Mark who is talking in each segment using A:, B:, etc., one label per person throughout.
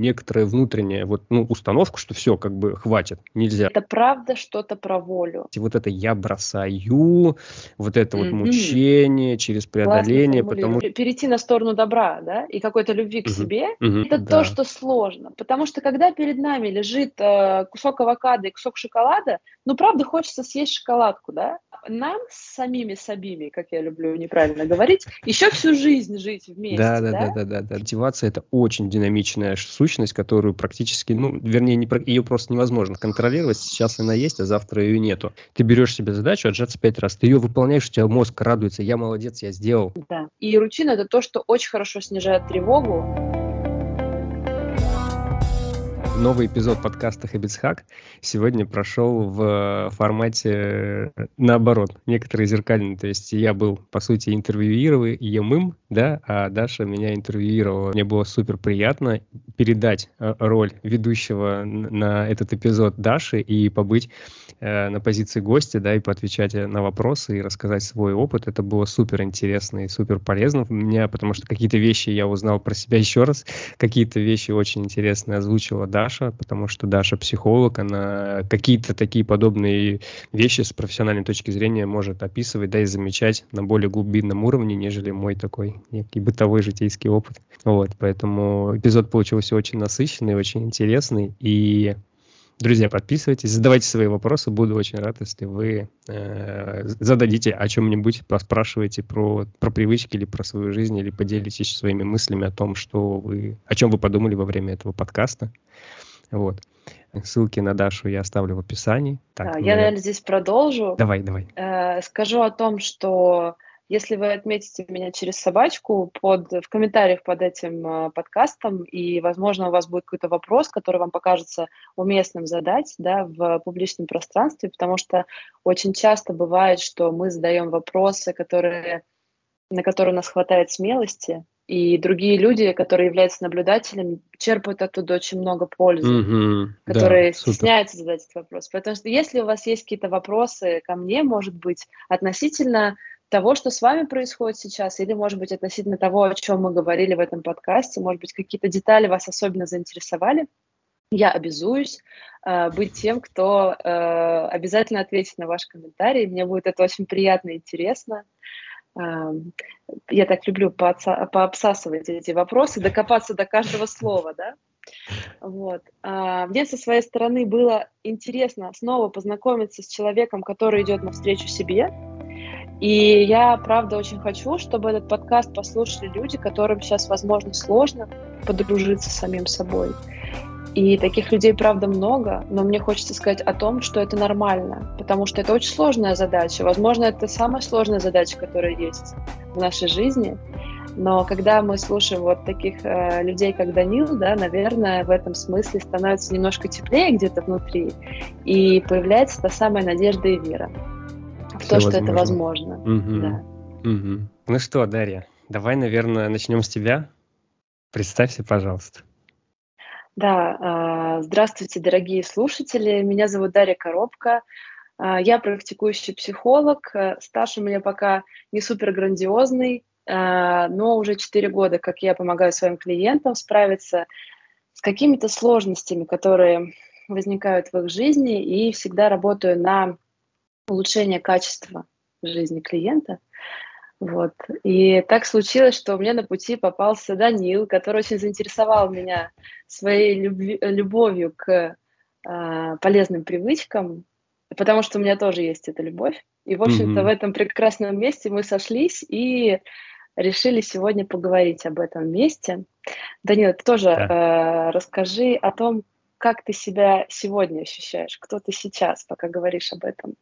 A: некоторая внутренняя вот, ну, установка, что все, как бы хватит, нельзя.
B: Это правда что-то про волю.
A: И вот это я бросаю, вот это mm-hmm. вот мучение через преодоление. Потому...
B: Перейти на сторону добра, да, и какой-то любви к mm-hmm. себе, mm-hmm. это да. то, что сложно. Потому что когда перед нами лежит э, кусок авокадо и кусок шоколада, ну, правда, хочется съесть шоколадку, да? Нам с самими собими, как я люблю неправильно говорить, еще всю жизнь жить вместе. Да,
A: да, да, да, да, да. Мотивация это очень динамичная сущность, которую практически, ну, вернее, не, ее просто невозможно контролировать. Сейчас она есть, а завтра ее нету. Ты берешь себе задачу отжаться пять раз, ты ее выполняешь, у тебя мозг радуется, я молодец, я сделал.
B: Да. И рутина это то, что очень хорошо снижает тревогу.
A: Новый эпизод подкаста Habits Hack сегодня прошел в формате э, наоборот, некоторые зеркальные. То есть я был, по сути, интервьюируемым, да, а Даша меня интервьюировала. Мне было супер приятно передать э, роль ведущего на этот эпизод Даши и побыть э, на позиции гостя, да, и поотвечать на вопросы и рассказать свой опыт. Это было супер интересно и супер полезно для меня, потому что какие-то вещи я узнал про себя еще раз, какие-то вещи очень интересные озвучила Даша, Даша, потому что Даша психолог, она какие-то такие подобные вещи с профессиональной точки зрения может описывать, да, и замечать на более глубинном уровне, нежели мой такой некий бытовой житейский опыт. Вот, поэтому эпизод получился очень насыщенный, очень интересный, и Друзья, подписывайтесь, задавайте свои вопросы. Буду очень рад, если вы э, зададите о чем-нибудь, поспрашиваете про, про привычки или про свою жизнь, или поделитесь своими мыслями о том, что вы, о чем вы подумали во время этого подкаста. Вот. Ссылки на Дашу я оставлю в описании.
B: Так, да, мы... Я, наверное, здесь продолжу.
A: Давай, давай.
B: Э, скажу о том, что если вы отметите меня через собачку под, в комментариях под этим э, подкастом, и, возможно, у вас будет какой-то вопрос, который вам покажется уместным задать да, в публичном пространстве, потому что очень часто бывает, что мы задаем вопросы, которые, на которые у нас хватает смелости, и другие люди, которые являются наблюдателем, черпают оттуда очень много пользы, mm-hmm, которые да, стесняются задать этот вопрос. Потому что если у вас есть какие-то вопросы ко мне, может быть, относительно того, что с вами происходит сейчас, или, может быть, относительно того, о чем мы говорили в этом подкасте, может быть, какие-то детали вас особенно заинтересовали, я обязуюсь э, быть тем, кто э, обязательно ответит на ваш комментарий. Мне будет это очень приятно и интересно. Э, я так люблю поотса- пообсасывать эти вопросы, докопаться до каждого слова, да? Вот. А, мне со своей стороны было интересно снова познакомиться с человеком, который идет навстречу себе, и я, правда, очень хочу, чтобы этот подкаст послушали люди, которым сейчас, возможно, сложно подружиться с самим собой. И таких людей, правда, много, но мне хочется сказать о том, что это нормально, потому что это очень сложная задача. Возможно, это самая сложная задача, которая есть в нашей жизни. Но когда мы слушаем вот таких э, людей, как Данил, да, наверное, в этом смысле становится немножко теплее где-то внутри, и появляется та самая надежда и вера то, что это возможно.
A: Угу. Да. Угу. Ну что, Дарья, давай, наверное, начнем с тебя. Представься, пожалуйста.
B: Да, а, здравствуйте, дорогие слушатели. Меня зовут Дарья Коробка. А, я практикующий психолог. Стаж у меня пока не супер грандиозный, но уже 4 года, как я помогаю своим клиентам справиться с какими-то сложностями, которые возникают в их жизни, и всегда работаю на улучшение качества жизни клиента. Вот. И так случилось, что мне на пути попался Данил, который очень заинтересовал меня своей любви, любовью к э, полезным привычкам, потому что у меня тоже есть эта любовь. И, в общем-то, mm-hmm. в этом прекрасном месте мы сошлись и решили сегодня поговорить об этом месте. Данил, ты тоже да. э, расскажи о том, как ты себя сегодня ощущаешь, кто ты сейчас, пока говоришь об этом.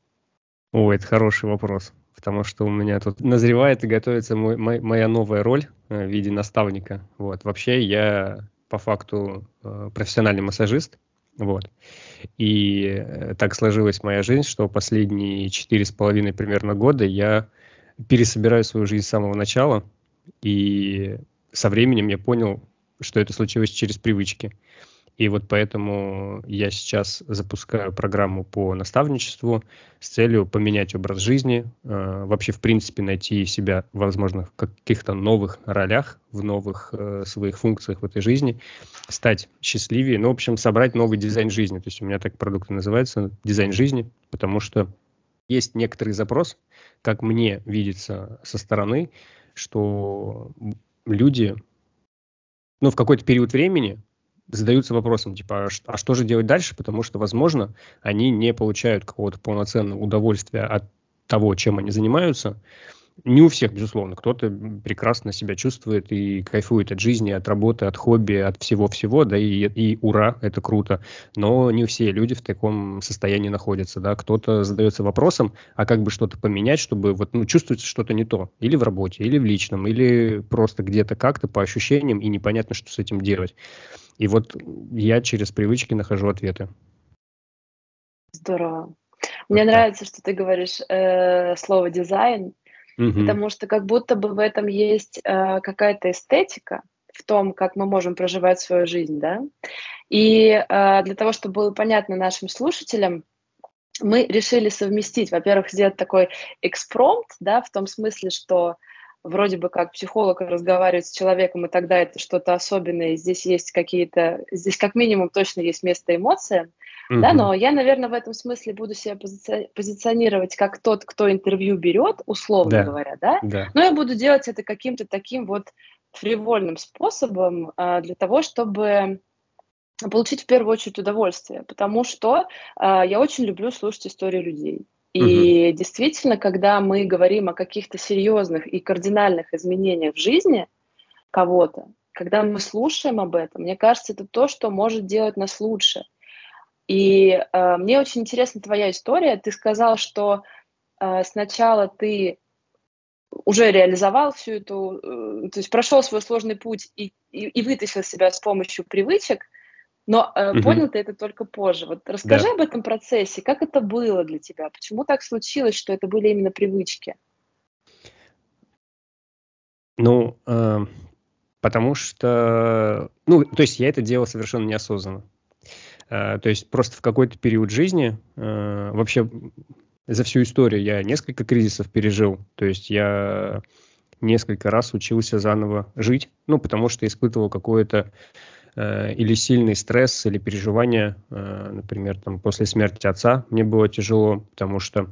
A: О, это хороший вопрос, потому что у меня тут назревает и готовится мой, мой, моя новая роль э, в виде наставника. Вот. Вообще я по факту э, профессиональный массажист, вот. И э, так сложилась моя жизнь, что последние четыре с половиной примерно года я пересобираю свою жизнь с самого начала, и со временем я понял, что это случилось через привычки. И вот поэтому я сейчас запускаю программу по наставничеству с целью поменять образ жизни, э, вообще, в принципе, найти себя, возможно, в каких-то новых ролях, в новых э, своих функциях в этой жизни, стать счастливее, ну, в общем, собрать новый дизайн жизни. То есть у меня так продукт называется «Дизайн жизни», потому что есть некоторый запрос, как мне видится со стороны, что люди, ну, в какой-то период времени задаются вопросом, типа, а, а что же делать дальше, потому что, возможно, они не получают какого-то полноценного удовольствия от того, чем они занимаются, не у всех, безусловно. Кто-то прекрасно себя чувствует и кайфует от жизни, от работы, от хобби, от всего-всего, да, и, и ура, это круто. Но не все люди в таком состоянии находятся, да. Кто-то задается вопросом, а как бы что-то поменять, чтобы вот, ну, чувствуется что-то не то. Или в работе, или в личном, или просто где-то как-то по ощущениям, и непонятно, что с этим делать. И вот я через привычки нахожу ответы.
B: Здорово. Мне вот нравится, что ты говоришь э, слово дизайн, Угу. Потому что как будто бы в этом есть э, какая-то эстетика в том, как мы можем проживать свою жизнь, да. И э, для того, чтобы было понятно нашим слушателям, мы решили совместить, во-первых, сделать такой экспромт, да, в том смысле, что вроде бы как психолог разговаривает с человеком, и тогда это что-то особенное, здесь есть какие-то, здесь как минимум точно есть место эмоциям, mm Да, но я, наверное, в этом смысле буду себя пози- позиционировать как тот, кто интервью берет, условно да. говоря, да? да. Но я буду делать это каким-то таким вот фривольным способом а, для того, чтобы получить в первую очередь удовольствие, потому что а, я очень люблю слушать истории людей. И угу. действительно, когда мы говорим о каких-то серьезных и кардинальных изменениях в жизни кого-то, когда мы слушаем об этом, мне кажется, это то, что может делать нас лучше. И э, мне очень интересна твоя история. Ты сказал, что э, сначала ты уже реализовал всю эту, э, то есть прошел свой сложный путь и, и, и вытащил себя с помощью привычек, но э, угу. понял ты это только позже. Вот расскажи да. об этом процессе, как это было для тебя, почему так случилось, что это были именно привычки?
A: Ну, э, потому что, ну, то есть я это делал совершенно неосознанно. Э, то есть просто в какой-то период жизни, э, вообще за всю историю я несколько кризисов пережил. То есть я несколько раз учился заново жить, ну, потому что испытывал какое-то э, или сильный стресс, или переживание, например, там, после смерти отца мне было тяжело, потому что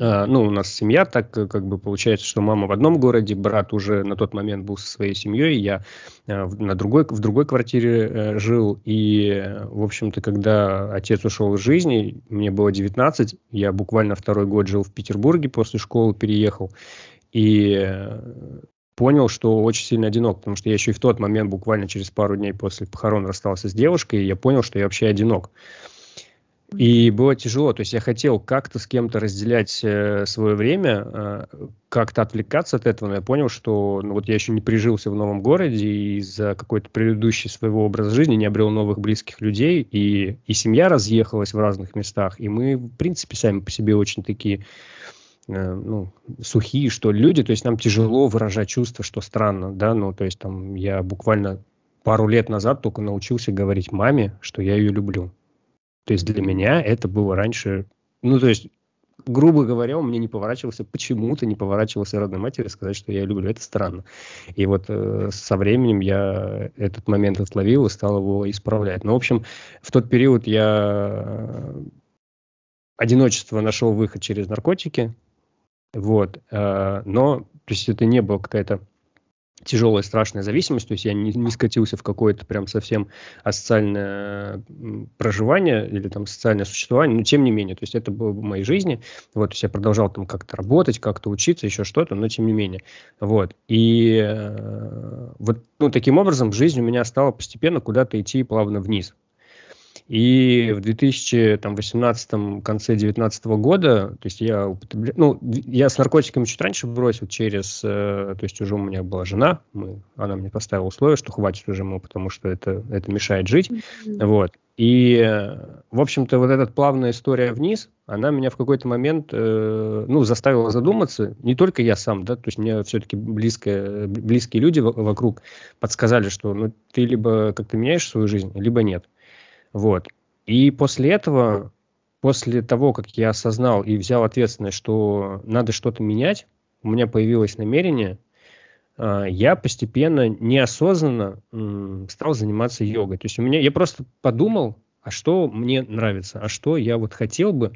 A: а, ну, у нас семья, так э, как бы получается, что мама в одном городе, брат уже на тот момент был со своей семьей, я э, на другой, в другой квартире э, жил, и, в общем-то, когда отец ушел из жизни, мне было 19, я буквально второй год жил в Петербурге, после школы переехал, и понял, что очень сильно одинок, потому что я еще и в тот момент, буквально через пару дней после похорон расстался с девушкой, и я понял, что я вообще одинок. И было тяжело, то есть я хотел как-то с кем-то разделять э, свое время, э, как-то отвлекаться от этого, но я понял, что ну, вот я еще не прижился в новом городе и из-за какой-то предыдущей своего образа жизни не обрел новых близких людей, и, и семья разъехалась в разных местах, и мы, в принципе, сами по себе очень такие ну, сухие, что люди, то есть нам тяжело выражать чувства, что странно, да, ну, то есть там я буквально пару лет назад только научился говорить маме, что я ее люблю. То есть для меня это было раньше, ну, то есть, грубо говоря, он мне не поворачивался, почему-то не поворачивался родной матери сказать, что я люблю. Это странно. И вот э, со временем я этот момент отловил и стал его исправлять. Ну, в общем, в тот период я одиночество нашел выход через наркотики, вот, э, но, то есть это не было какая-то тяжелая, страшная зависимость, то есть я не, не скатился в какое-то прям совсем асоциальное проживание или там социальное существование, но тем не менее, то есть это было в моей жизни, вот, то есть я продолжал там как-то работать, как-то учиться, еще что-то, но тем не менее, вот, и э, вот, ну, таким образом жизнь у меня стала постепенно куда-то идти плавно вниз, и в 2018 конце 2019 года, то есть я употреблял, ну, я с наркотиками чуть раньше бросил через, э, то есть уже у меня была жена, мы, она мне поставила условие, что хватит уже ему, потому что это, это мешает жить, mm-hmm. вот. И, в общем-то, вот эта плавная история вниз, она меня в какой-то момент, э, ну, заставила задуматься. Не только я сам, да, то есть мне все-таки близкие, близкие люди вокруг подсказали, что ну, ты либо как-то меняешь свою жизнь, либо нет. Вот. И после этого, после того, как я осознал и взял ответственность, что надо что-то менять, у меня появилось намерение – а, я постепенно, неосознанно стал заниматься йогой. То есть у меня, я просто подумал, а что мне нравится, а что я вот хотел бы,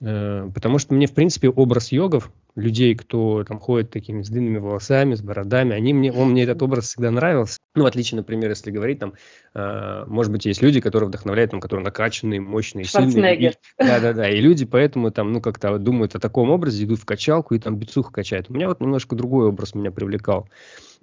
A: э, потому что мне, в принципе, образ йогов людей, кто там ходит такими с длинными волосами, с бородами, они мне, он мне этот образ всегда нравился. Ну, отличие, например, если говорить, там, может быть, есть люди, которые вдохновляют, там, которые накачанные, мощные, сильные. Да-да-да, и люди поэтому там, ну, как-то думают о таком образе, идут в качалку и там бицуху качают. У меня вот немножко другой образ меня привлекал.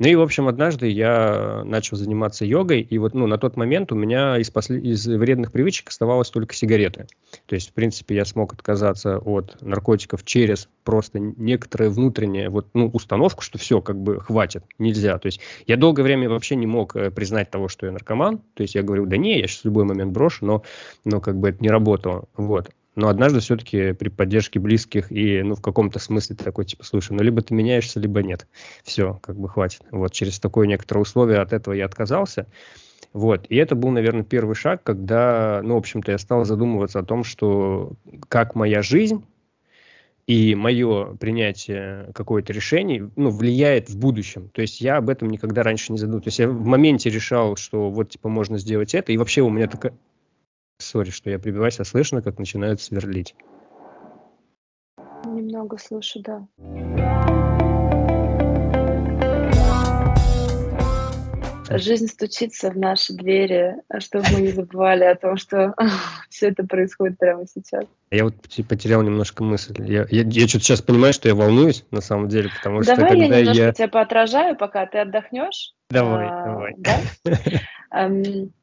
A: Ну и, в общем, однажды я начал заниматься йогой, и вот ну, на тот момент у меня из, после... из вредных привычек оставалось только сигареты. То есть, в принципе, я смог отказаться от наркотиков через просто некоторое внутреннее вот, ну, установку, что все, как бы, хватит, нельзя. То есть я долгое время вообще не мог э, признать того, что я наркоман. То есть я говорил, да не, я сейчас в любой момент брошу, но, но как бы это не работало. Вот. Но однажды все-таки при поддержке близких и, ну, в каком-то смысле такой, типа, слушай, ну, либо ты меняешься, либо нет. Все, как бы хватит. Вот, через такое некоторое условие от этого я отказался. Вот, и это был, наверное, первый шаг, когда, ну, в общем-то, я стал задумываться о том, что как моя жизнь и мое принятие какое-то решение ну, влияет в будущем. То есть я об этом никогда раньше не задумывался. То есть я в моменте решал, что вот, типа, можно сделать это, и вообще у меня такая, Сори, что я прибиваюсь, а слышно, как начинают сверлить.
B: Немного слышу, да. Жизнь стучится в наши двери, чтобы мы не забывали о том, что все это происходит прямо сейчас.
A: Я вот потерял немножко мысль. Я, я, я что-то сейчас понимаю, что я волнуюсь на самом деле, потому
B: давай
A: что
B: когда я немножко я... тебя поотражаю, пока ты отдохнешь.
A: Давай, а, давай. Да?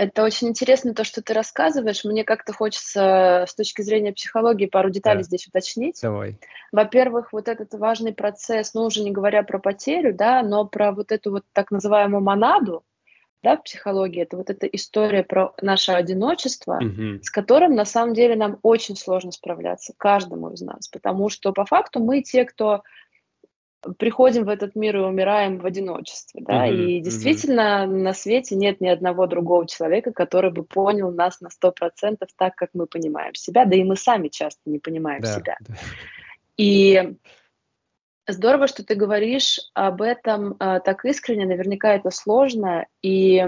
B: Это очень интересно то, что ты рассказываешь. Мне как-то хочется с точки зрения психологии пару деталей да. здесь уточнить.
A: Давай.
B: Во-первых, вот этот важный процесс, ну уже не говоря про потерю, да, но про вот эту вот так называемую монаду, да, в психологии, это вот эта история про наше одиночество, угу. с которым на самом деле нам очень сложно справляться, каждому из нас, потому что по факту мы те, кто приходим в этот мир и умираем в одиночестве, да, mm-hmm, и действительно mm-hmm. на свете нет ни одного другого человека, который бы понял нас на сто процентов так, как мы понимаем себя, да и мы сами часто не понимаем да, себя. Да. И здорово, что ты говоришь об этом э, так искренне, наверняка это сложно, и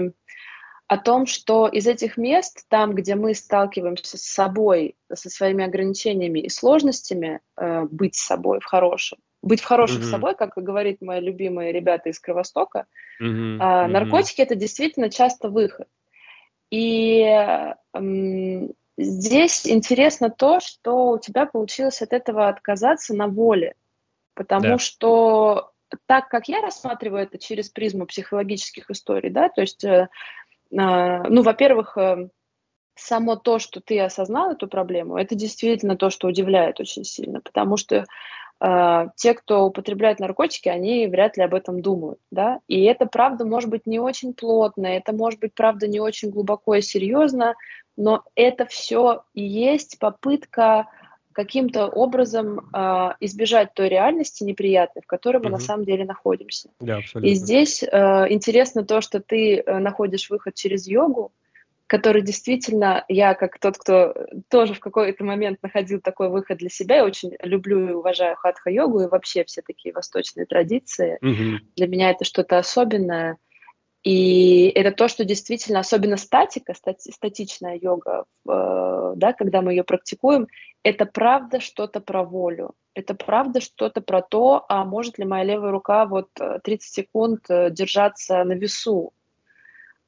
B: о том, что из этих мест, там, где мы сталкиваемся с собой, со своими ограничениями и сложностями, э, быть собой в хорошем, быть в хорошем mm-hmm. собой, как говорит мои любимые ребята из Кровостока, mm-hmm. а, наркотики mm-hmm. это действительно часто выход. И эм, здесь интересно то, что у тебя получилось от этого отказаться на воле, потому да. что так как я рассматриваю это через призму психологических историй, да, то есть, э, э, ну, во-первых, э, само то, что ты осознал эту проблему, это действительно то, что удивляет очень сильно, потому что те, кто употребляет наркотики, они вряд ли об этом думают, да, и это, правда, может быть не очень плотно, это может быть, правда, не очень глубоко и серьезно, но это все и есть попытка каким-то образом э, избежать той реальности неприятной, в которой мы угу. на самом деле находимся.
A: Да, абсолютно.
B: И здесь э, интересно то, что ты э, находишь выход через йогу, который действительно, я как тот, кто тоже в какой-то момент находил такой выход для себя, я очень люблю и уважаю хатха-йогу и вообще все такие восточные традиции. Mm-hmm. Для меня это что-то особенное. И это то, что действительно, особенно статика, стати, статичная йога, э, да, когда мы ее практикуем, это правда что-то про волю. Это правда что-то про то, а может ли моя левая рука вот 30 э, секунд э, держаться на весу.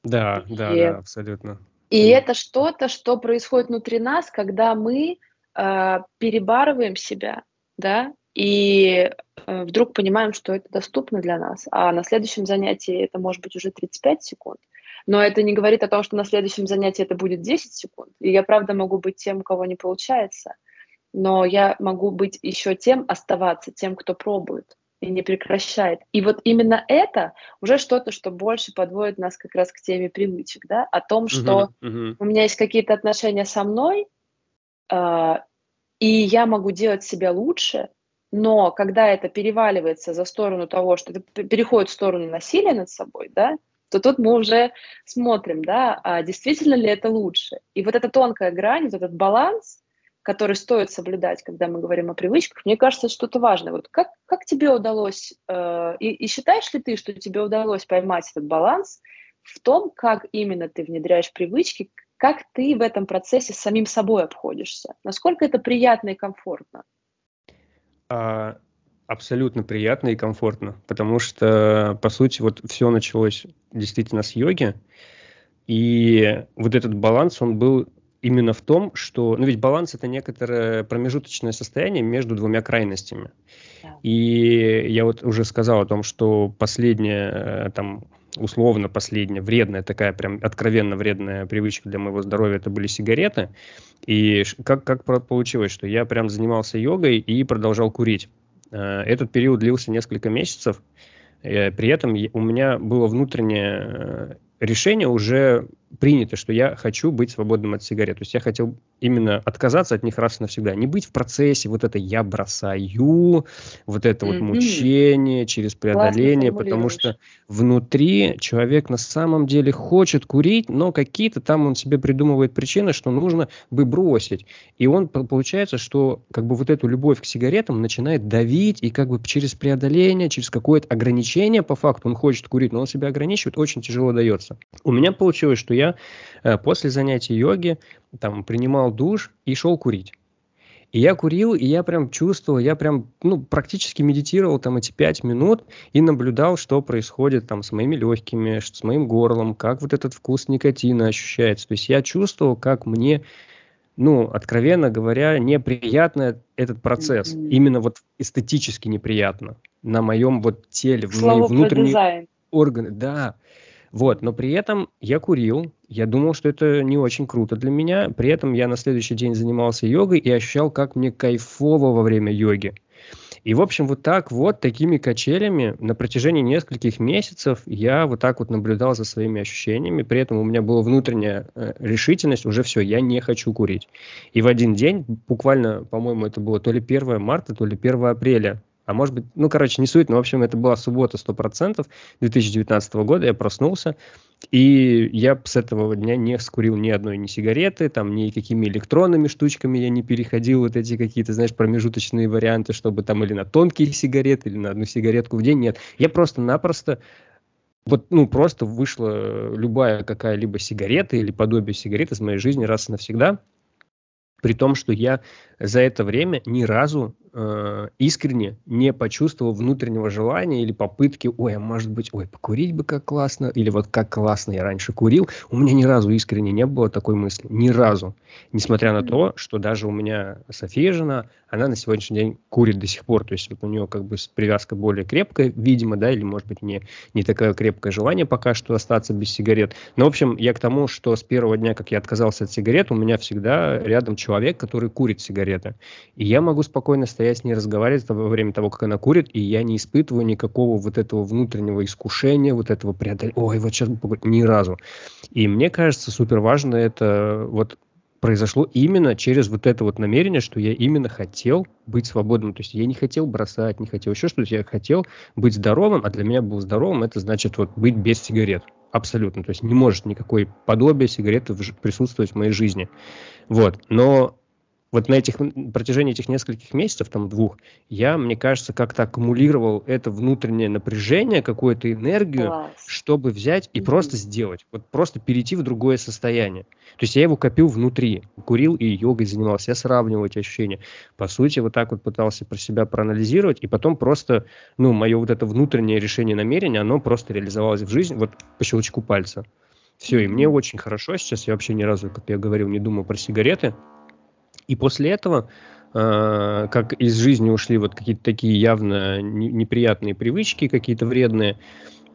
A: Да, и, да, да, абсолютно.
B: И это что-то, что происходит внутри нас, когда мы э, перебарываем себя, да, и э, вдруг понимаем, что это доступно для нас. А на следующем занятии это может быть уже 35 секунд. Но это не говорит о том, что на следующем занятии это будет 10 секунд. И я, правда, могу быть тем, у кого не получается. Но я могу быть еще тем, оставаться тем, кто пробует. И не прекращает. И вот именно это уже что-то, что больше подводит нас как раз к теме привычек, да, о том, что uh-huh, uh-huh. у меня есть какие-то отношения со мной, э, и я могу делать себя лучше, но когда это переваливается за сторону того, что это переходит в сторону насилия над собой, да, то тут мы уже смотрим, да, а действительно ли это лучше. И вот эта тонкая грань, вот этот баланс, который стоит соблюдать, когда мы говорим о привычках, мне кажется, что-то важное. Вот как, как тебе удалось, э, и, и считаешь ли ты, что тебе удалось поймать этот баланс в том, как именно ты внедряешь привычки, как ты в этом процессе с самим собой обходишься? Насколько это приятно и комфортно?
A: А, абсолютно приятно и комфортно, потому что, по сути, вот все началось действительно с йоги, и вот этот баланс, он был именно в том, что, ну ведь баланс это некоторое промежуточное состояние между двумя крайностями. Да. И я вот уже сказал о том, что последняя, э, там, условно последняя, вредная, такая прям откровенно вредная привычка для моего здоровья, это были сигареты. И как, как получилось, что я прям занимался йогой и продолжал курить. Э, этот период длился несколько месяцев. Э, при этом у меня было внутреннее решение уже принято, что я хочу быть свободным от сигарет. То есть я хотел именно отказаться от них раз и навсегда. Не быть в процессе вот это «я бросаю», вот это mm-hmm. вот мучение через преодоление, потому что внутри человек на самом деле хочет курить, но какие-то там он себе придумывает причины, что нужно бы бросить. И он, получается, что как бы вот эту любовь к сигаретам начинает давить, и как бы через преодоление, через какое-то ограничение, по факту, он хочет курить, но он себя ограничивает, очень тяжело дается. У меня получилось, что я э, после занятий йоги там принимал душ и шел курить. И я курил, и я прям чувствовал, я прям, ну, практически медитировал там эти пять минут и наблюдал, что происходит там с моими легкими, с моим горлом, как вот этот вкус никотина ощущается. То есть я чувствовал, как мне, ну, откровенно говоря, неприятно этот процесс. Mm-hmm. Именно вот эстетически неприятно на моем вот теле, в мои внутренние органы. Да, вот, но при этом я курил, я думал, что это не очень круто для меня. При этом я на следующий день занимался йогой и ощущал, как мне кайфово во время йоги. И, в общем, вот так вот, такими качелями на протяжении нескольких месяцев я вот так вот наблюдал за своими ощущениями. При этом у меня была внутренняя э, решительность, уже все, я не хочу курить. И в один день, буквально, по-моему, это было то ли 1 марта, то ли 1 апреля а может быть, ну, короче, не суть, но, в общем, это была суббота 100% 2019 года, я проснулся, и я с этого дня не скурил ни одной ни сигареты, там, ни какими электронными штучками я не переходил, вот эти какие-то, знаешь, промежуточные варианты, чтобы там или на тонкие сигареты, или на одну сигаретку в день, нет. Я просто-напросто вот, ну, просто вышла любая какая-либо сигарета или подобие сигареты из моей жизни раз и навсегда, при том, что я за это время ни разу э, искренне не почувствовал внутреннего желания или попытки, ой, а может быть, ой, покурить бы как классно, или вот как классно я раньше курил, у меня ни разу искренне не было такой мысли, ни разу. Несмотря на то, что даже у меня София жена, она на сегодняшний день курит до сих пор, то есть вот у нее как бы привязка более крепкая, видимо, да, или может быть не, не такое крепкое желание пока что остаться без сигарет. Но, в общем, я к тому, что с первого дня, как я отказался от сигарет, у меня всегда рядом человек, который курит сигареты. И я могу спокойно стоять с ней разговаривать во время того, как она курит, и я не испытываю никакого вот этого внутреннего искушения, вот этого преодоления, ой, вот сейчас ни разу. И мне кажется, супер важно это вот произошло именно через вот это вот намерение, что я именно хотел быть свободным. То есть я не хотел бросать, не хотел еще что-то, я хотел быть здоровым, а для меня был здоровым, это значит вот быть без сигарет. Абсолютно. То есть не может никакой подобие сигареты присутствовать в моей жизни. Вот. Но вот на этих протяжении этих нескольких месяцев, там двух, я, мне кажется, как-то аккумулировал это внутреннее напряжение, какую-то энергию, Класс. чтобы взять и mm-hmm. просто сделать, вот просто перейти в другое состояние. То есть я его копил внутри, курил и йогой занимался, я сравнивал эти ощущения. По сути, вот так вот пытался про себя проанализировать, и потом просто, ну, мое вот это внутреннее решение намерения, оно просто реализовалось в жизнь вот по щелчку пальца. Все, и мне очень хорошо сейчас, я вообще ни разу, как я говорил, не думал про сигареты, и после этого, э, как из жизни ушли вот какие-то такие явно неприятные привычки, какие-то вредные, э,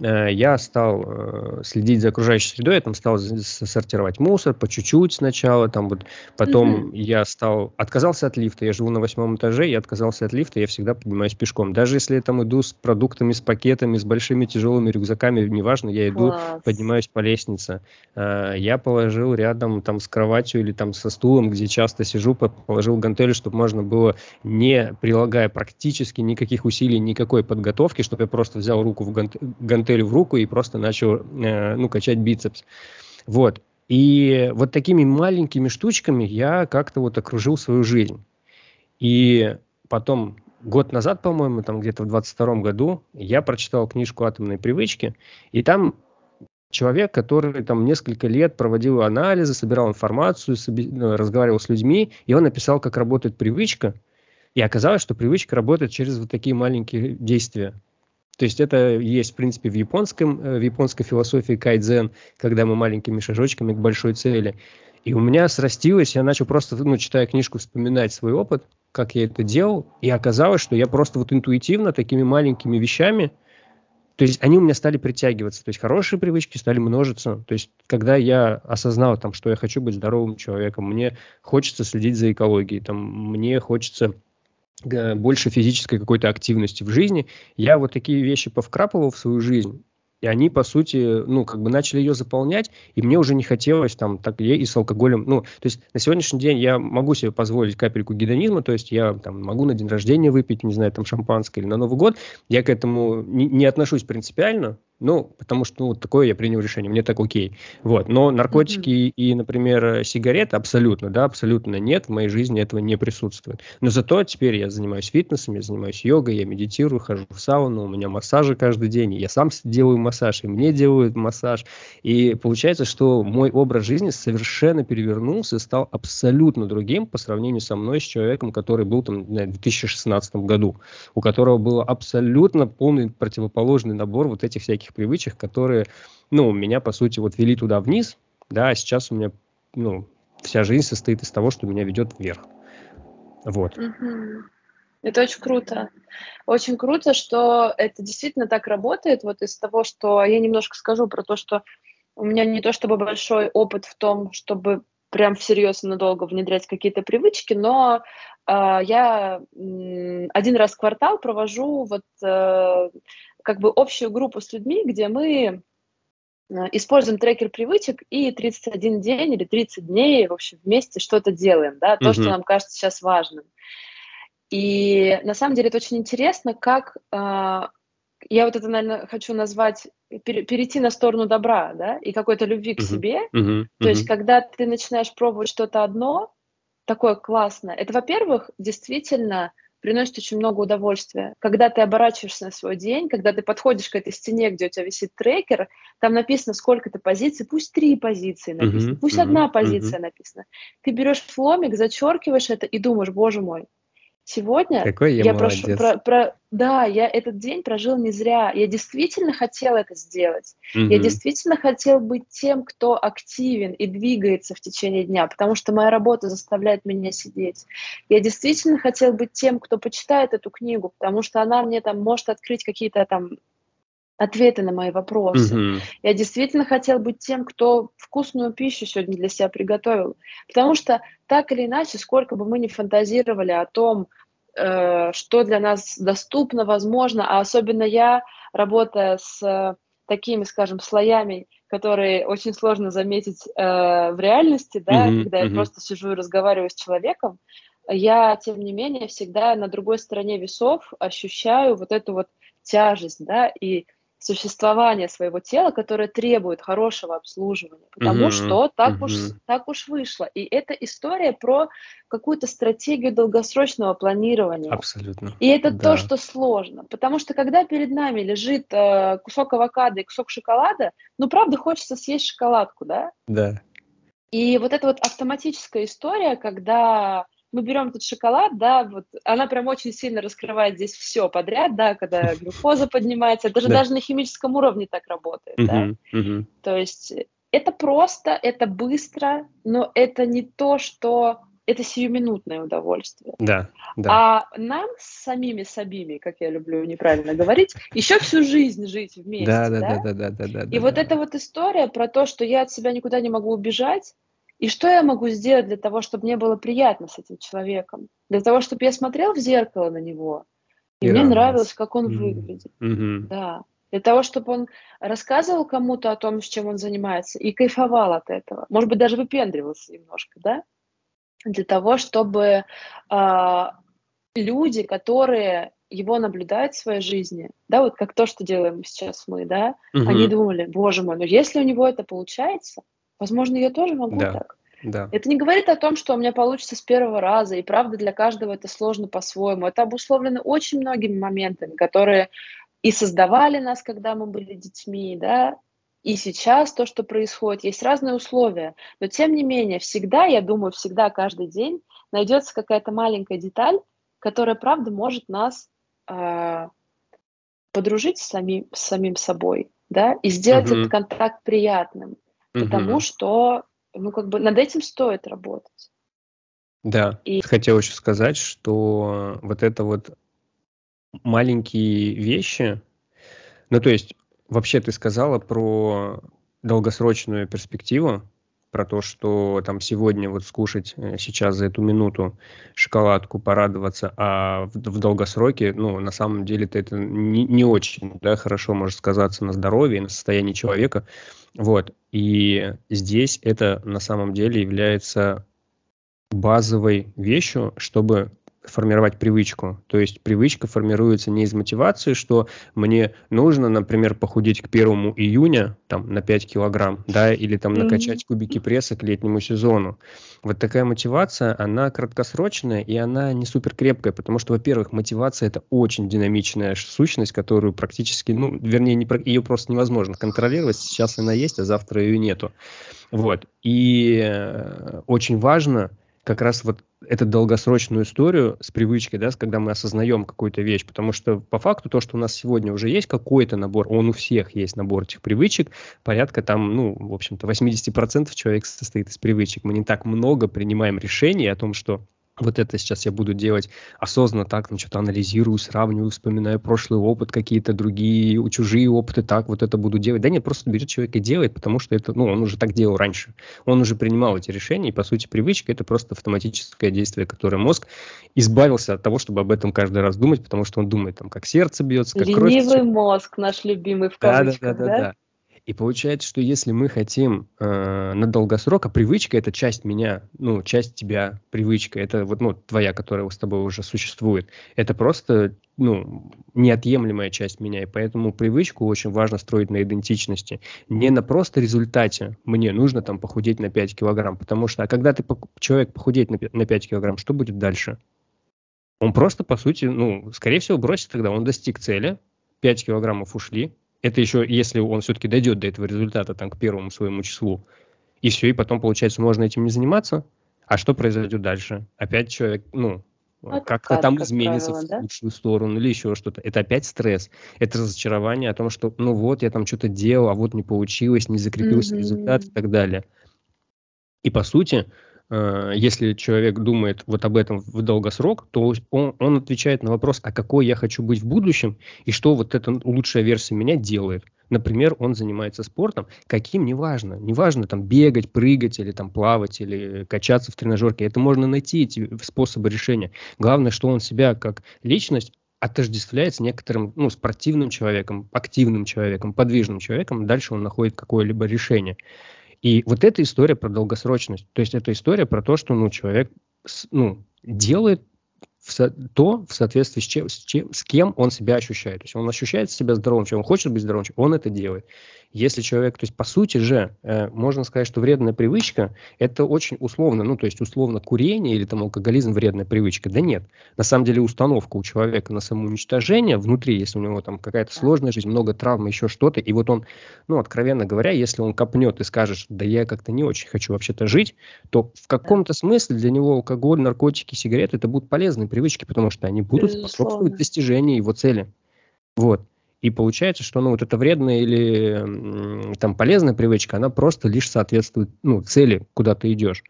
A: я стал э, следить за окружающей средой, я там стал сортировать мусор по чуть-чуть сначала, там вот потом mm-hmm. я стал, отказался от лифта, я живу на восьмом этаже, я отказался от лифта, я всегда поднимаюсь пешком. Даже если я там иду с продуктами, с пакетами, с большими тяжелыми рюкзаками, неважно, я иду, Класс. поднимаюсь по лестнице. Э, я положил рядом там с кроватью или там со стулом, где часто сижу, положил гантели, чтобы можно было, не прилагая практически никаких усилий, никакой подготовки, чтобы я просто взял руку в гант, гантель в руку и просто начал, э, ну, качать бицепс. Вот. И вот такими маленькими штучками я как-то вот окружил свою жизнь. И потом, год назад, по-моему, там где-то в 22 году, я прочитал книжку «Атомные привычки», и там человек, который там несколько лет проводил анализы, собирал информацию, ну, разговаривал с людьми, и он написал, как работает привычка, и оказалось, что привычка работает через вот такие маленькие действия. То есть это есть, в принципе, в, японском, э, в японской философии кайдзен, когда мы маленькими шажочками к большой цели. И у меня срастилось, я начал просто, ну, читая книжку, вспоминать свой опыт, как я это делал, и оказалось, что я просто вот интуитивно такими маленькими вещами, то есть они у меня стали притягиваться, то есть хорошие привычки стали множиться. То есть когда я осознал, там, что я хочу быть здоровым человеком, мне хочется следить за экологией, там, мне хочется больше физической какой-то активности в жизни, я вот такие вещи повкрапывал в свою жизнь, и они, по сути, ну, как бы начали ее заполнять, и мне уже не хотелось там так и с алкоголем. Ну, то есть на сегодняшний день я могу себе позволить капельку гедонизма, то есть я там могу на день рождения выпить, не знаю, там шампанское или на Новый год. Я к этому не, не отношусь принципиально, ну, потому что ну, вот такое я принял решение, мне так окей. Вот. Но наркотики mm-hmm. и, например, сигареты абсолютно, да, абсолютно нет, в моей жизни этого не присутствует. Но зато теперь я занимаюсь фитнесом, я занимаюсь йогой, я медитирую, хожу в сауну, у меня массажи каждый день, я сам делаю массаж, и мне делают массаж. И получается, что мой образ жизни совершенно перевернулся и стал абсолютно другим по сравнению со мной, с человеком, который был там в 2016 году, у которого был абсолютно полный противоположный набор вот этих всяких всяких привычек, которые, ну, меня, по сути, вот вели туда вниз, да, а сейчас у меня, ну, вся жизнь состоит из того, что меня ведет вверх. Вот.
B: Это очень круто. Очень круто, что это действительно так работает. Вот из того, что я немножко скажу про то, что у меня не то чтобы большой опыт в том, чтобы прям всерьез и надолго внедрять какие-то привычки, но э, я э, один раз в квартал провожу вот э, как бы общую группу с людьми, где мы э, используем трекер привычек и 31 день или 30 дней, в общем, вместе что-то делаем, да, то, mm-hmm. что нам кажется сейчас важным. И на самом деле это очень интересно, как э, я вот это, наверное, хочу назвать перейти на сторону добра, да, и какой-то любви к uh-huh. себе. Uh-huh. Uh-huh. То есть, когда ты начинаешь пробовать что-то одно, такое классное, это, во-первых, действительно приносит очень много удовольствия. Когда ты оборачиваешься на свой день, когда ты подходишь к этой стене, где у тебя висит трекер, там написано сколько-то позиций, пусть три позиции написано, uh-huh, пусть uh-huh, одна позиция uh-huh. написана. Ты берешь фломик, зачеркиваешь это и думаешь, боже мой, Сегодня
A: Какой я, я прошу,
B: про, про, да, я этот день прожил не зря. Я действительно хотел это сделать. Угу. Я действительно хотел быть тем, кто активен и двигается в течение дня, потому что моя работа заставляет меня сидеть. Я действительно хотел быть тем, кто почитает эту книгу, потому что она мне там может открыть какие-то там ответы на мои вопросы. Mm-hmm. Я действительно хотел быть тем, кто вкусную пищу сегодня для себя приготовил. Потому что так или иначе, сколько бы мы ни фантазировали о том, что для нас доступно, возможно, а особенно я, работая с э, такими, скажем, слоями, которые очень сложно заметить э, в реальности, да, mm-hmm. когда я mm-hmm. просто сижу и разговариваю с человеком, я, тем не менее, всегда на другой стороне весов ощущаю вот эту вот тяжесть, да, и существования своего тела, которое требует хорошего обслуживания, потому mm-hmm. что так, mm-hmm. уж, так уж вышло. И это история про какую-то стратегию долгосрочного планирования.
A: Абсолютно.
B: И это да. то, что сложно. Потому что когда перед нами лежит э, кусок авокадо и кусок шоколада, ну, правда, хочется съесть шоколадку, да?
A: Да.
B: И вот эта вот автоматическая история, когда мы берем этот шоколад, да, вот она прям очень сильно раскрывает здесь все подряд, да, когда глюкоза поднимается, это же да. даже на химическом уровне так работает, uh-huh, да. Uh-huh. То есть это просто, это быстро, но это не то, что это сиюминутное удовольствие.
A: Да, да.
B: А нам с самими собими, как я люблю неправильно говорить, еще всю жизнь жить вместе. Да, да, да, да, да, да, да. И да, вот да. эта вот история про то, что я от себя никуда не могу убежать, и что я могу сделать для того, чтобы мне было приятно с этим человеком? Для того, чтобы я смотрел в зеркало на него, и, и мне радость. нравилось, как он mm-hmm. выглядит. Mm-hmm. Да. Для того, чтобы он рассказывал кому-то о том, с чем он занимается, и кайфовал от этого. Может быть, даже выпендривался немножко, да? Для того, чтобы э, люди, которые его наблюдают в своей жизни, да, вот как то, что делаем сейчас мы, да, угу. они думали, боже мой, ну если у него это получается, возможно, я тоже могу да. так. Да. Это не говорит о том, что у меня получится с первого раза, и правда для каждого это сложно по-своему. Это обусловлено очень многими моментами, которые и создавали нас, когда мы были детьми, да, и сейчас то, что происходит, есть разные условия, но тем не менее, всегда, я думаю, всегда, каждый день найдется какая-то маленькая деталь, которая, правда, может нас э, подружить с самим, с самим собой, да, и сделать uh-huh. этот контакт приятным, потому что, ну, как бы над этим стоит работать.
A: Да, и... хотел еще сказать, что вот это вот маленькие вещи. Ну, то есть, вообще ты сказала про долгосрочную перспективу, про то, что там сегодня вот скушать э, сейчас за эту минуту шоколадку, порадоваться, а в, в долгосроке, ну, на самом деле-то это не, не очень, да, хорошо может сказаться на здоровье, на состоянии человека, вот, и здесь это на самом деле является базовой вещью, чтобы формировать привычку. То есть привычка формируется не из мотивации, что мне нужно, например, похудеть к первому июня там, на 5 килограмм, да, или там накачать кубики пресса к летнему сезону. Вот такая мотивация, она краткосрочная и она не супер крепкая, потому что, во-первых, мотивация это очень динамичная сущность, которую практически, ну, вернее, не, ее просто невозможно контролировать. Сейчас она есть, а завтра ее нету. Вот. И э, очень важно как раз вот эту долгосрочную историю с привычкой, да, когда мы осознаем какую-то вещь, потому что по факту то, что у нас сегодня уже есть какой-то набор, он у всех есть набор этих привычек, порядка там, ну, в общем-то, 80% человек состоит из привычек. Мы не так много принимаем решений о том, что вот это сейчас я буду делать осознанно так, там что-то анализирую, сравниваю, вспоминаю прошлый опыт, какие-то другие, чужие опыты, так вот это буду делать. Да нет, просто берет человек и делает, потому что это, ну, он уже так делал раньше. Он уже принимал эти решения, и, по сути, привычка – это просто автоматическое действие, которое мозг избавился от того, чтобы об этом каждый раз думать, потому что он думает, там, как сердце бьется, как
B: Ленивый кровь. мозг наш любимый в кавычках, да? Да, да, да. да.
A: И получается, что если мы хотим э, на долгосрок, а привычка это часть меня, ну, часть тебя, привычка, это вот, ну, твоя, которая с тобой уже существует, это просто, ну, неотъемлемая часть меня, и поэтому привычку очень важно строить на идентичности, не на просто результате, мне нужно там похудеть на 5 килограмм, потому что, а когда ты, человек похудеет на 5, на 5 килограмм, что будет дальше? Он просто, по сути, ну, скорее всего, бросит тогда, он достиг цели, 5 килограммов ушли, это еще, если он все-таки дойдет до этого результата, там, к первому своему числу. И все, и потом, получается, можно этим не заниматься. А что произойдет дальше? Опять человек, ну, ну как-то там как изменится правило, в лучшую да? сторону или еще что-то. Это опять стресс. Это разочарование о том, что, ну вот, я там что-то делал, а вот не получилось, не закрепился mm-hmm. результат и так далее. И по сути, если человек думает вот об этом в долгосрок, то он, он отвечает на вопрос, а какой я хочу быть в будущем, и что вот эта лучшая версия меня делает. Например, он занимается спортом, каким, неважно. Неважно там бегать, прыгать или там плавать, или качаться в тренажерке. Это можно найти, эти способы решения. Главное, что он себя как личность отождествляется некоторым ну, спортивным человеком, активным человеком, подвижным человеком. Дальше он находит какое-либо решение. И вот эта история про долгосрочность. То есть это история про то, что ну, человек ну, делает в, то, в соответствии с, чем, с, чем, с кем он себя ощущает. То есть он ощущает себя здоровым, чем он хочет быть здоровым, он это делает. Если человек, то есть по сути же, э, можно сказать, что вредная привычка – это очень условно, ну то есть условно курение или там алкоголизм – вредная привычка. Да нет. На самом деле установка у человека на самоуничтожение внутри, если у него там какая-то сложная жизнь, много травм, еще что-то, и вот он, ну откровенно говоря, если он копнет и скажет, да я как-то не очень хочу вообще-то жить, то в каком-то смысле для него алкоголь, наркотики, сигареты – это будут полезные привычки, потому что они будут способствовать достижению его цели. Вот. И получается, что ну, вот эта вредная или там полезная привычка, она просто лишь соответствует ну, цели, куда ты идешь.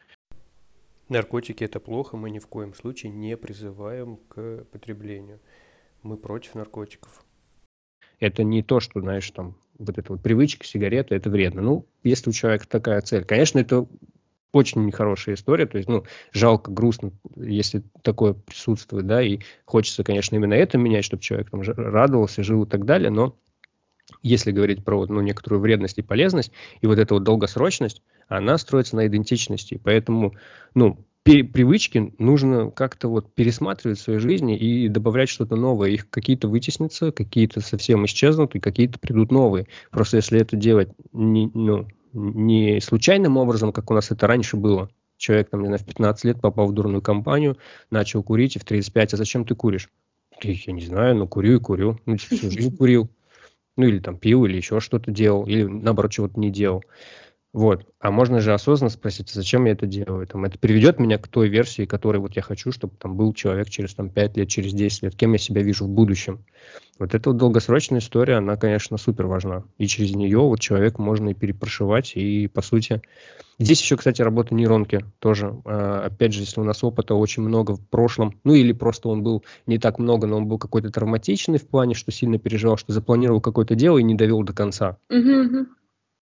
A: Наркотики это плохо, мы ни в коем случае не призываем к потреблению. Мы против наркотиков. Это не то, что, знаешь, там, вот эта вот привычка, сигарета, это вредно. Ну, если у человека такая цель. Конечно, это очень нехорошая история, то есть, ну, жалко, грустно, если такое присутствует, да, и хочется, конечно, именно это менять, чтобы человек там радовался, жил и так далее, но если говорить про ну, некоторую вредность и полезность, и вот эта вот долгосрочность, она строится на идентичности. Поэтому, ну, привычки нужно как-то вот пересматривать в своей жизни и добавлять что-то новое. Их какие-то вытеснятся, какие-то совсем исчезнут, и какие-то придут новые. Просто если это делать не, ну, не случайным образом, как у нас это раньше было, человек, там, не знаю, в 15 лет попал в дурную компанию, начал курить, и в 35, а зачем ты куришь? Я не знаю, ну курю и курю. Ну, всю жизнь курил. Ну, или там пил, или еще что-то делал, или наоборот чего-то не делал. Вот. А можно же осознанно спросить, зачем я это делаю? Там, это приведет меня к той версии, которой вот я хочу, чтобы там был человек через там, 5 лет, через 10 лет, кем я себя вижу в будущем. Вот эта вот долгосрочная история, она, конечно, супер важна. И через нее вот человек можно и перепрошивать, и, по сути... Здесь еще, кстати, работа нейронки тоже. А, опять же, если у нас опыта очень много в прошлом, ну или просто он был не так много, но он был какой-то травматичный в плане, что сильно переживал, что запланировал какое-то дело и не довел до конца. Uh-huh,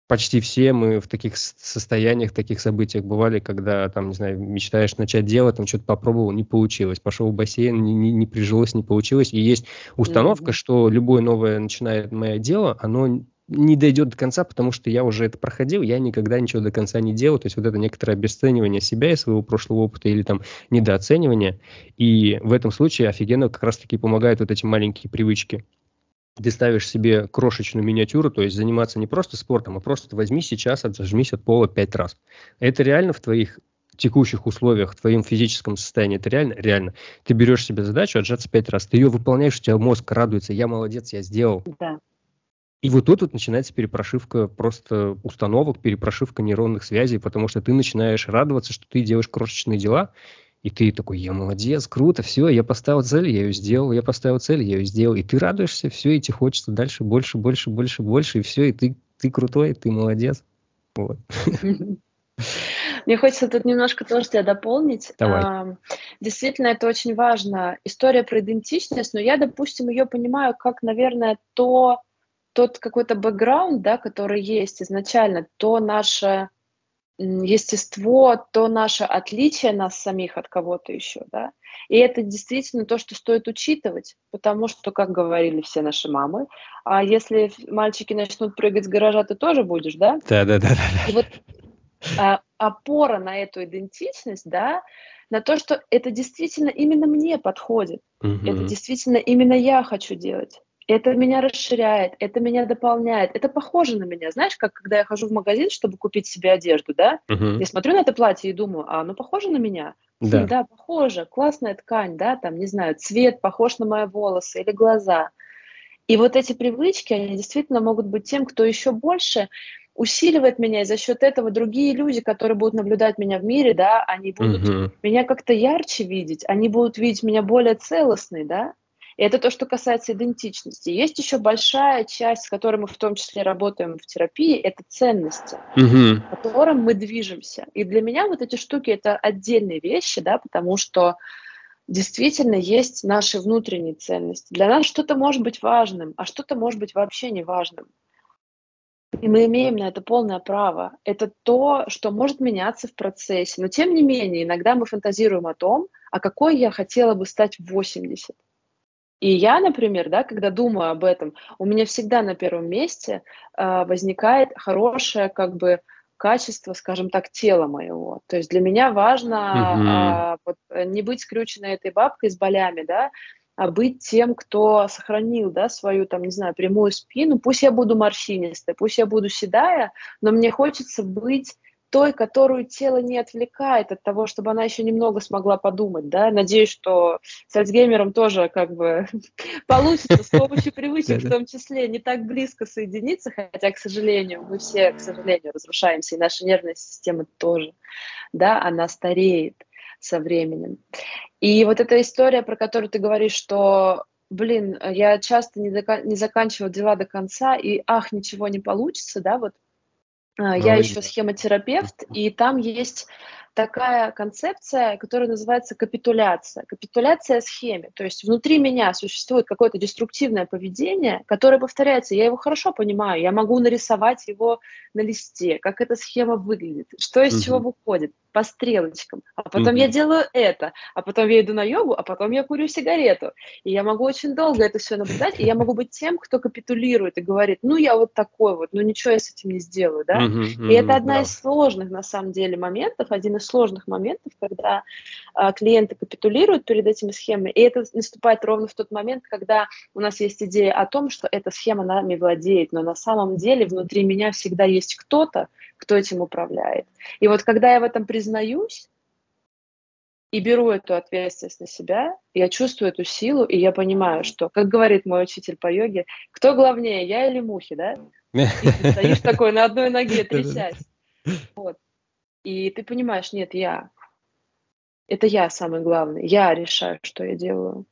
A: почти все мы в таких состояниях, в таких событиях бывали, когда, там, не знаю, мечтаешь начать делать, там что-то попробовал, не получилось, пошел в бассейн, не, не, не прижилось, не получилось. И есть установка, mm-hmm. что любое новое начинает мое дело, оно не дойдет до конца, потому что я уже это проходил, я никогда ничего до конца не делал. То есть вот это некоторое обесценивание себя и своего прошлого опыта или там недооценивание. И в этом случае офигенно как раз-таки помогают вот эти маленькие привычки ты ставишь себе крошечную миниатюру, то есть заниматься не просто спортом, а просто возьми сейчас, отжмись от пола пять раз. Это реально в твоих текущих условиях, в твоем физическом состоянии, это реально? Реально. Ты берешь себе задачу отжаться пять раз, ты ее выполняешь, у тебя мозг радуется, я молодец, я сделал. Да. И вот тут вот начинается перепрошивка просто установок, перепрошивка нейронных связей, потому что ты начинаешь радоваться, что ты делаешь крошечные дела, и ты такой, я молодец, круто, все, я поставил цель, я ее сделал, я поставил цель, я ее сделал. И ты радуешься, все, и тебе хочется дальше больше, больше, больше, больше, и все, и ты, ты крутой, ты молодец. Вот.
B: Мне хочется тут немножко тоже тебя дополнить. Давай. Действительно, это очень важно. История про идентичность, но я, допустим, ее понимаю как, наверное, то, тот какой-то бэкграунд, да, который есть изначально, то наше естество, то наше отличие нас самих от кого-то еще, да. И это действительно то, что стоит учитывать, потому что, как говорили все наши мамы, а если мальчики начнут прыгать с гаража, ты тоже будешь, да?
A: Да, да, да.
B: И вот а, опора на эту идентичность, да, на то, что это действительно именно мне подходит, угу. это действительно именно я хочу делать. Это меня расширяет, это меня дополняет, это похоже на меня. Знаешь, как когда я хожу в магазин, чтобы купить себе одежду, да? Uh-huh. Я смотрю на это платье и думаю, а оно похоже на меня? Да. да, похоже, классная ткань, да, там, не знаю, цвет похож на мои волосы или глаза. И вот эти привычки, они действительно могут быть тем, кто еще больше усиливает меня, и за счет этого другие люди, которые будут наблюдать меня в мире, да, они будут uh-huh. меня как-то ярче видеть, они будут видеть меня более целостной, да, это то, что касается идентичности. Есть еще большая часть, с которой мы в том числе работаем в терапии, это ценности, угу. к которым мы движемся. И для меня вот эти штуки это отдельные вещи, да, потому что действительно есть наши внутренние ценности. Для нас что-то может быть важным, а что-то может быть вообще не важным. И мы имеем на это полное право. Это то, что может меняться в процессе. Но тем не менее, иногда мы фантазируем о том, а какой я хотела бы стать в 80. И я, например, да, когда думаю об этом, у меня всегда на первом месте э, возникает хорошее, как бы, качество, скажем так, тела моего. То есть для меня важно mm-hmm. э, вот, не быть скрюченной этой бабкой с болями, да, а быть тем, кто сохранил, да, свою, там, не знаю, прямую спину. Пусть я буду морщинистой, пусть я буду седая, но мне хочется быть той, которую тело не отвлекает от того, чтобы она еще немного смогла подумать, да. Надеюсь, что с Альцгеймером тоже как бы получится с помощью привычек в том числе не так близко соединиться, хотя, к сожалению, мы все, к сожалению, разрушаемся, и наша нервная система тоже, да, она стареет со временем. И вот эта история, про которую ты говоришь, что блин, я часто не, дока- не заканчиваю дела до конца, и ах, ничего не получится, да, вот а, я еще схемотерапевт, и там есть такая концепция, которая называется капитуляция. Капитуляция схеме. То есть внутри меня существует какое-то деструктивное поведение, которое повторяется. Я его хорошо понимаю. Я могу нарисовать его на листе, как эта схема выглядит, что из угу. чего выходит по стрелочкам, а потом mm-hmm. я делаю это, а потом я иду на йогу, а потом я курю сигарету. И я могу очень долго это все наблюдать, и я могу быть тем, кто капитулирует и говорит, ну я вот такой вот, ну ничего я с этим не сделаю, да. Mm-hmm, и это одна mm-hmm. из сложных, на самом деле, моментов, один из сложных моментов, когда а, клиенты капитулируют перед этими схемами, и это наступает ровно в тот момент, когда у нас есть идея о том, что эта схема нами владеет, но на самом деле внутри меня всегда есть кто-то, кто этим управляет. И вот когда я в этом признаюсь и беру эту ответственность на себя, я чувствую эту силу, и я понимаю, что, как говорит мой учитель по йоге, кто главнее, я или мухи, да? И ты стоишь такой на одной ноге, трясясь. Вот. И ты понимаешь, нет, я. Это я самый главный. Я решаю, что я делаю.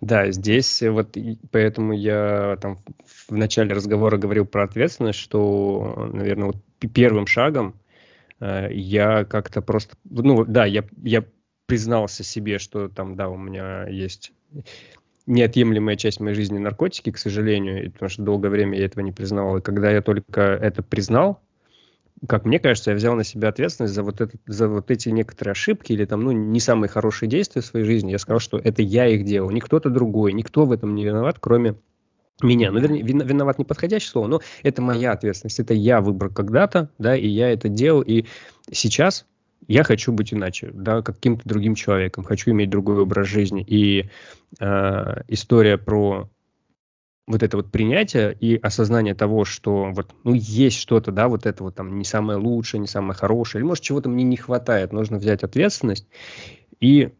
A: Да, здесь вот поэтому я там в начале разговора говорил про ответственность, что, наверное, вот первым шагом э, я как-то просто, ну да, я, я признался себе, что там, да, у меня есть неотъемлемая часть моей жизни наркотики, к сожалению, потому что долгое время я этого не признавал. И когда я только это признал, как мне кажется, я взял на себя ответственность за вот, это, за вот эти некоторые ошибки или там, ну, не самые хорошие действия в своей жизни. Я сказал, что это я их делал, не кто-то другой, никто в этом не виноват, кроме меня. Ну, вернее, виноват не подходящее слово, но это моя ответственность. Это я выбрал когда-то, да, и я это делал. И сейчас я хочу быть иначе, да, каким-то другим человеком, хочу иметь другой образ жизни. И э, история про вот это вот принятие и осознание того, что вот, ну, есть что-то, да, вот это вот там не самое лучшее, не самое хорошее, или, может, чего-то мне не хватает, нужно взять ответственность и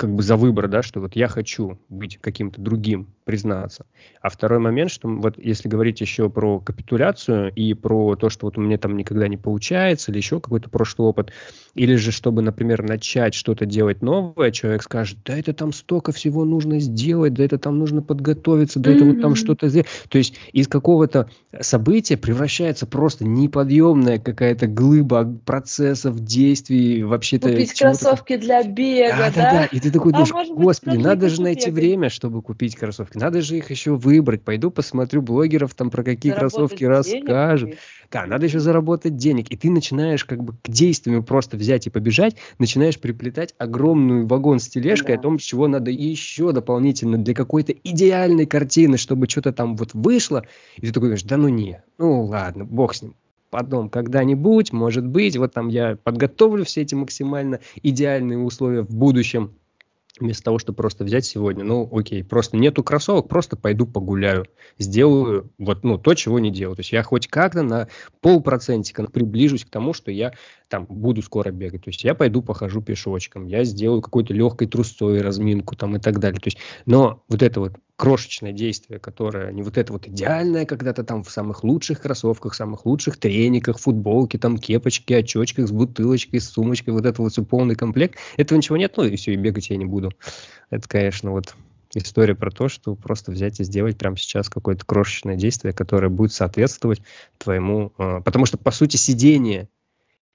A: как бы за выбор, да, что вот я хочу быть каким-то другим, признаться. А второй момент, что вот если говорить еще про капитуляцию и про то, что вот у меня там никогда не получается, или еще какой-то прошлый опыт, или же чтобы, например, начать что-то делать новое, человек скажет, да это там столько всего нужно сделать, да это там нужно подготовиться, да mm-hmm. это вот там что-то сделать. То есть из какого-то события превращается просто неподъемная какая-то глыба процессов, действий, вообще-то...
B: Купить кроссовки для бега, да? Да, да,
A: и ты такой а думаешь, господи, надо же найти время, чтобы купить кроссовки, надо же их еще выбрать, пойду посмотрю блогеров там про какие Заработать кроссовки расскажут. Да, надо еще заработать денег. И ты начинаешь как бы к действию просто взять и побежать, начинаешь приплетать огромный вагон с тележкой да. о том, чего надо еще дополнительно для какой-то идеальной картины, чтобы что-то там вот вышло. И ты такой говоришь, да ну не, ну ладно, бог с ним потом когда-нибудь, может быть, вот там я подготовлю все эти максимально идеальные условия в будущем, вместо того, чтобы просто взять сегодня, ну, окей, просто нету кроссовок, просто пойду погуляю, сделаю вот, ну, то, чего не делаю. То есть я хоть как-то на полпроцентика приближусь к тому, что я там буду скоро бегать. То есть я пойду похожу пешочком, я сделаю какой-то легкой трусцой разминку там и так далее. То есть, но вот это вот крошечное действие, которое не вот это вот идеальное когда-то там в самых лучших кроссовках, самых лучших трениках, футболке, там кепочке, очочках с бутылочкой, с сумочкой, вот это вот все полный комплект. Этого ничего нет, ну и все, и бегать я не буду. Это, конечно, вот история про то, что просто взять и сделать прямо сейчас какое-то крошечное действие, которое будет соответствовать твоему... Э, потому что, по сути, сидение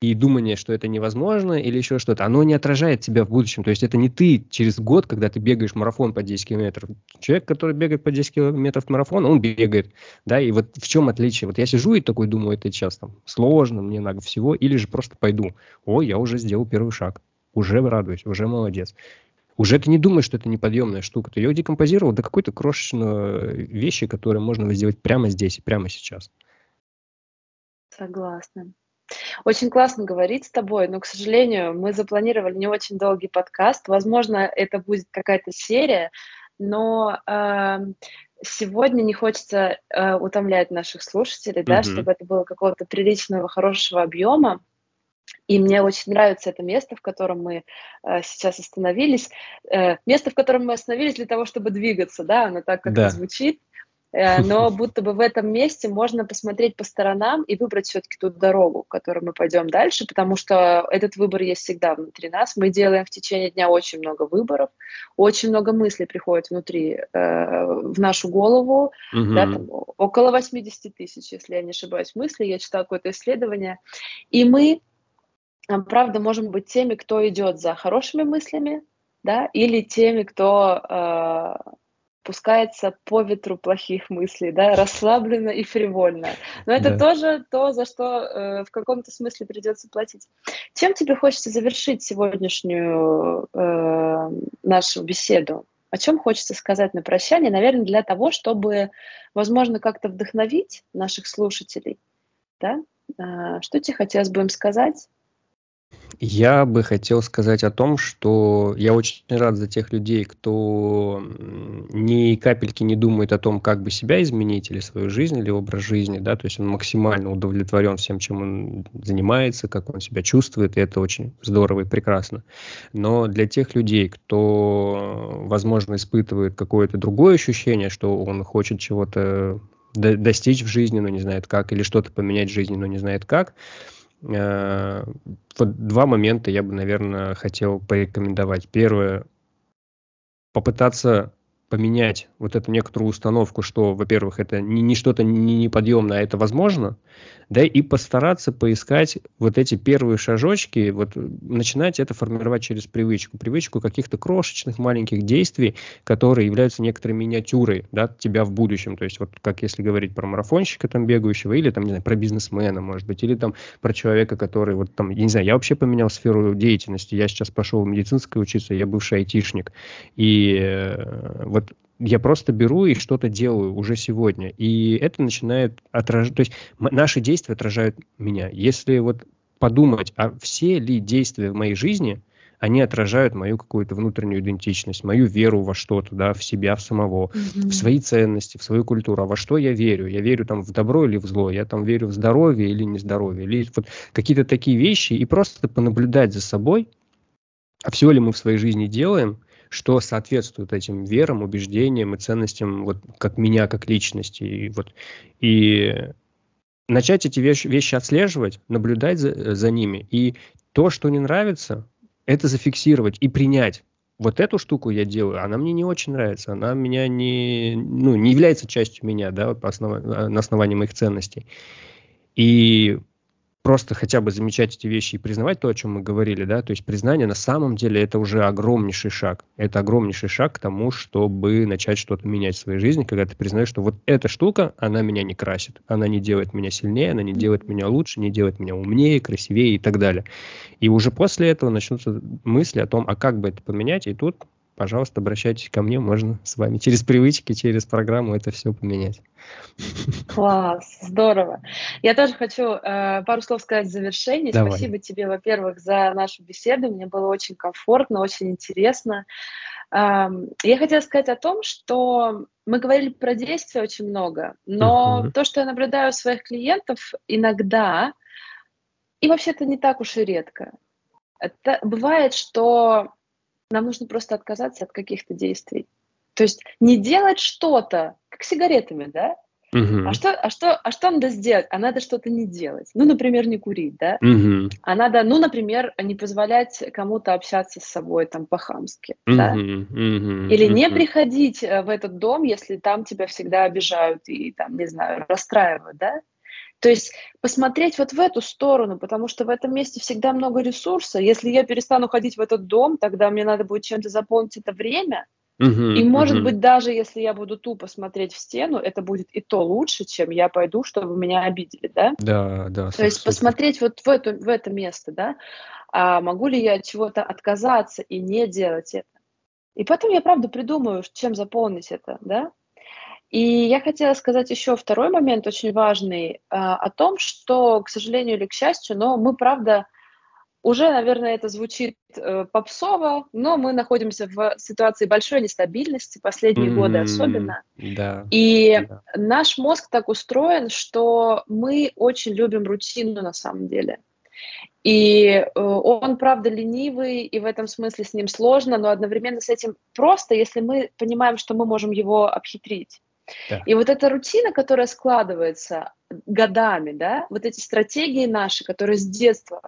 A: и думание, что это невозможно или еще что-то, оно не отражает тебя в будущем. То есть это не ты через год, когда ты бегаешь марафон по 10 километров. Человек, который бегает по 10 километров марафон, он бегает. Да, и вот в чем отличие? Вот я сижу и такой думаю, это сейчас там сложно, мне надо всего, или же просто пойду. О, я уже сделал первый шаг. Уже радуюсь, уже молодец. Уже ты не думаешь, что это неподъемная штука. Ты ее декомпозировал до какой-то крошечной вещи, которые можно сделать прямо здесь и прямо сейчас.
B: Согласна. Очень классно говорить с тобой, но, к сожалению, мы запланировали не очень долгий подкаст. Возможно, это будет какая-то серия, но э, сегодня не хочется э, утомлять наших слушателей, mm-hmm. да, чтобы это было какого-то приличного, хорошего объема. И мне очень нравится это место, в котором мы э, сейчас остановились. Э, место, в котором мы остановились для того, чтобы двигаться, да, оно так как да. звучит. Э, но будто бы в этом месте можно посмотреть по сторонам и выбрать все-таки ту дорогу, которую мы пойдем дальше, потому что этот выбор есть всегда внутри нас. Мы делаем в течение дня очень много выборов, очень много мыслей приходит внутри, э, в нашу голову, угу. да, там, около 80 тысяч, если я не ошибаюсь, мыслей. Я читала какое-то исследование. И мы правда, можем быть теми, кто идет за хорошими мыслями, да, или теми, кто э, пускается по ветру плохих мыслей, да, расслабленно и фривольно. Но это да. тоже то, за что э, в каком-то смысле придется платить. Чем тебе хочется завершить сегодняшнюю э, нашу беседу? О чем хочется сказать на прощание? Наверное, для того, чтобы, возможно, как-то вдохновить наших слушателей. Да? Э, что тебе хотелось бы им сказать?
A: Я бы хотел сказать о том, что я очень рад за тех людей, кто ни капельки не думает о том, как бы себя изменить или свою жизнь, или образ жизни, да, то есть он максимально удовлетворен всем, чем он занимается, как он себя чувствует, и это очень здорово и прекрасно. Но для тех людей, кто, возможно, испытывает какое-то другое ощущение, что он хочет чего-то достичь в жизни, но не знает как, или что-то поменять в жизни, но не знает как, вот два момента я бы, наверное, хотел порекомендовать. Первое, попытаться поменять вот эту некоторую установку, что, во-первых, это не, не что-то не неподъемное, а это возможно, да, и постараться поискать вот эти первые шажочки, вот начинать это формировать через привычку, привычку каких-то крошечных маленьких действий, которые являются некоторой миниатюрой, да, тебя в будущем, то есть вот как если говорить про марафонщика там бегающего, или там, не знаю, про бизнесмена, может быть, или там про человека, который вот там, я не знаю, я вообще поменял сферу деятельности, я сейчас пошел в медицинское учиться, я бывший айтишник, и э, вот я просто беру и что-то делаю уже сегодня. И это начинает отражать... То есть наши действия отражают меня. Если вот подумать, а все ли действия в моей жизни, они отражают мою какую-то внутреннюю идентичность, мою веру во что-то, да, в себя, в самого, mm-hmm. в свои ценности, в свою культуру. А во что я верю? Я верю там в добро или в зло? Я там верю в здоровье или нездоровье? Или вот какие-то такие вещи. И просто понаблюдать за собой, а все ли мы в своей жизни делаем, что соответствует этим верам, убеждениям и ценностям, вот как меня, как личности. И, вот, и начать эти вещи, вещи отслеживать, наблюдать за, за ними. И то, что не нравится, это зафиксировать и принять. Вот эту штуку я делаю, она мне не очень нравится, она меня не, ну, не является частью меня, да, по основ... на основании моих ценностей. И просто хотя бы замечать эти вещи и признавать то, о чем мы говорили, да, то есть признание на самом деле это уже огромнейший шаг. Это огромнейший шаг к тому, чтобы начать что-то менять в своей жизни, когда ты признаешь, что вот эта штука, она меня не красит, она не делает меня сильнее, она не делает меня лучше, не делает меня умнее, красивее и так далее. И уже после этого начнутся мысли о том, а как бы это поменять, и тут пожалуйста, обращайтесь ко мне, можно с вами через привычки, через программу это все поменять.
B: Класс, здорово. Я тоже хочу э, пару слов сказать в завершении. Давай. Спасибо тебе, во-первых, за нашу беседу. Мне было очень комфортно, очень интересно. Э, я хотела сказать о том, что мы говорили про действия очень много, но uh-huh. то, что я наблюдаю у своих клиентов, иногда, и вообще это не так уж и редко, это бывает, что нам нужно просто отказаться от каких-то действий. То есть не делать что-то, как сигаретами, да? Uh-huh. А, что, а, что, а что надо сделать? А надо что-то не делать. Ну, например, не курить, да? Uh-huh. А надо, ну, например, не позволять кому-то общаться с собой там по-хамски, uh-huh. да? Uh-huh. Или не приходить э, в этот дом, если там тебя всегда обижают и там, не знаю, расстраивают, да? То есть посмотреть вот в эту сторону, потому что в этом месте всегда много ресурса. Если я перестану ходить в этот дом, тогда мне надо будет чем-то заполнить это время. Uh-huh, и может uh-huh. быть даже если я буду тупо смотреть в стену, это будет и то лучше, чем я пойду, чтобы меня обидели, да?
A: Да, да.
B: То есть посмотреть вот в, эту, в это место, да? А могу ли я от чего-то отказаться и не делать это? И потом я правда придумаю, чем заполнить это, да? И я хотела сказать еще второй момент, очень важный, а, о том, что, к сожалению или к счастью, но мы, правда, уже, наверное, это звучит э, попсово, но мы находимся в ситуации большой нестабильности, последние mm-hmm. годы особенно.
A: Да.
B: И да. наш мозг так устроен, что мы очень любим рутину на самом деле. И э, он, правда, ленивый, и в этом смысле с ним сложно, но одновременно с этим просто, если мы понимаем, что мы можем его обхитрить. Да. И вот эта рутина, которая складывается годами, да, вот эти стратегии наши, которые с детства,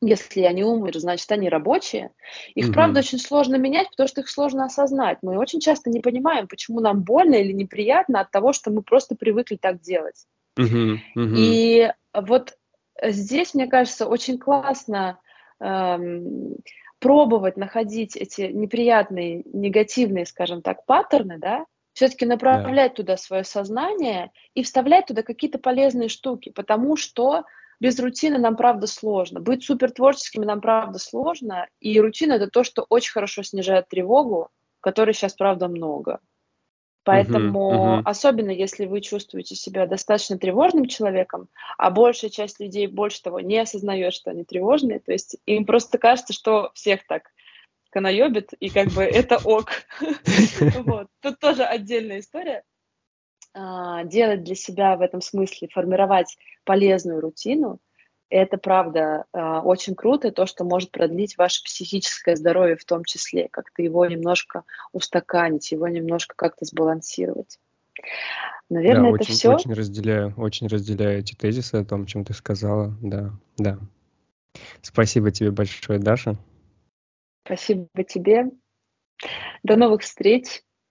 B: если они умерли, значит, они рабочие, их, угу. правда, очень сложно менять, потому что их сложно осознать. Мы очень часто не понимаем, почему нам больно или неприятно от того, что мы просто привыкли так делать. Угу, угу. И вот здесь, мне кажется, очень классно эм, пробовать находить эти неприятные, негативные, скажем так, паттерны, да, все-таки направлять да. туда свое сознание и вставлять туда какие-то полезные штуки, потому что без рутины нам правда сложно. Быть супер творческими нам правда сложно, и рутина это то, что очень хорошо снижает тревогу, которой сейчас правда много. Поэтому, uh-huh, uh-huh. особенно если вы чувствуете себя достаточно тревожным человеком, а большая часть людей, больше того, не осознает, что они тревожные, то есть им просто кажется, что всех так канаебит, и как бы это ок. Тут тоже отдельная история. А, делать для себя в этом смысле, формировать полезную рутину, это правда а, очень круто, то, что может продлить ваше психическое здоровье в том числе, как-то его немножко устаканить, его немножко как-то сбалансировать.
A: Наверное, да, это очень, все. Очень разделяю, очень разделяю эти тезисы о том, чем ты сказала. Да, да. Спасибо тебе большое, Даша.
B: Спасибо тебе. До новых встреч.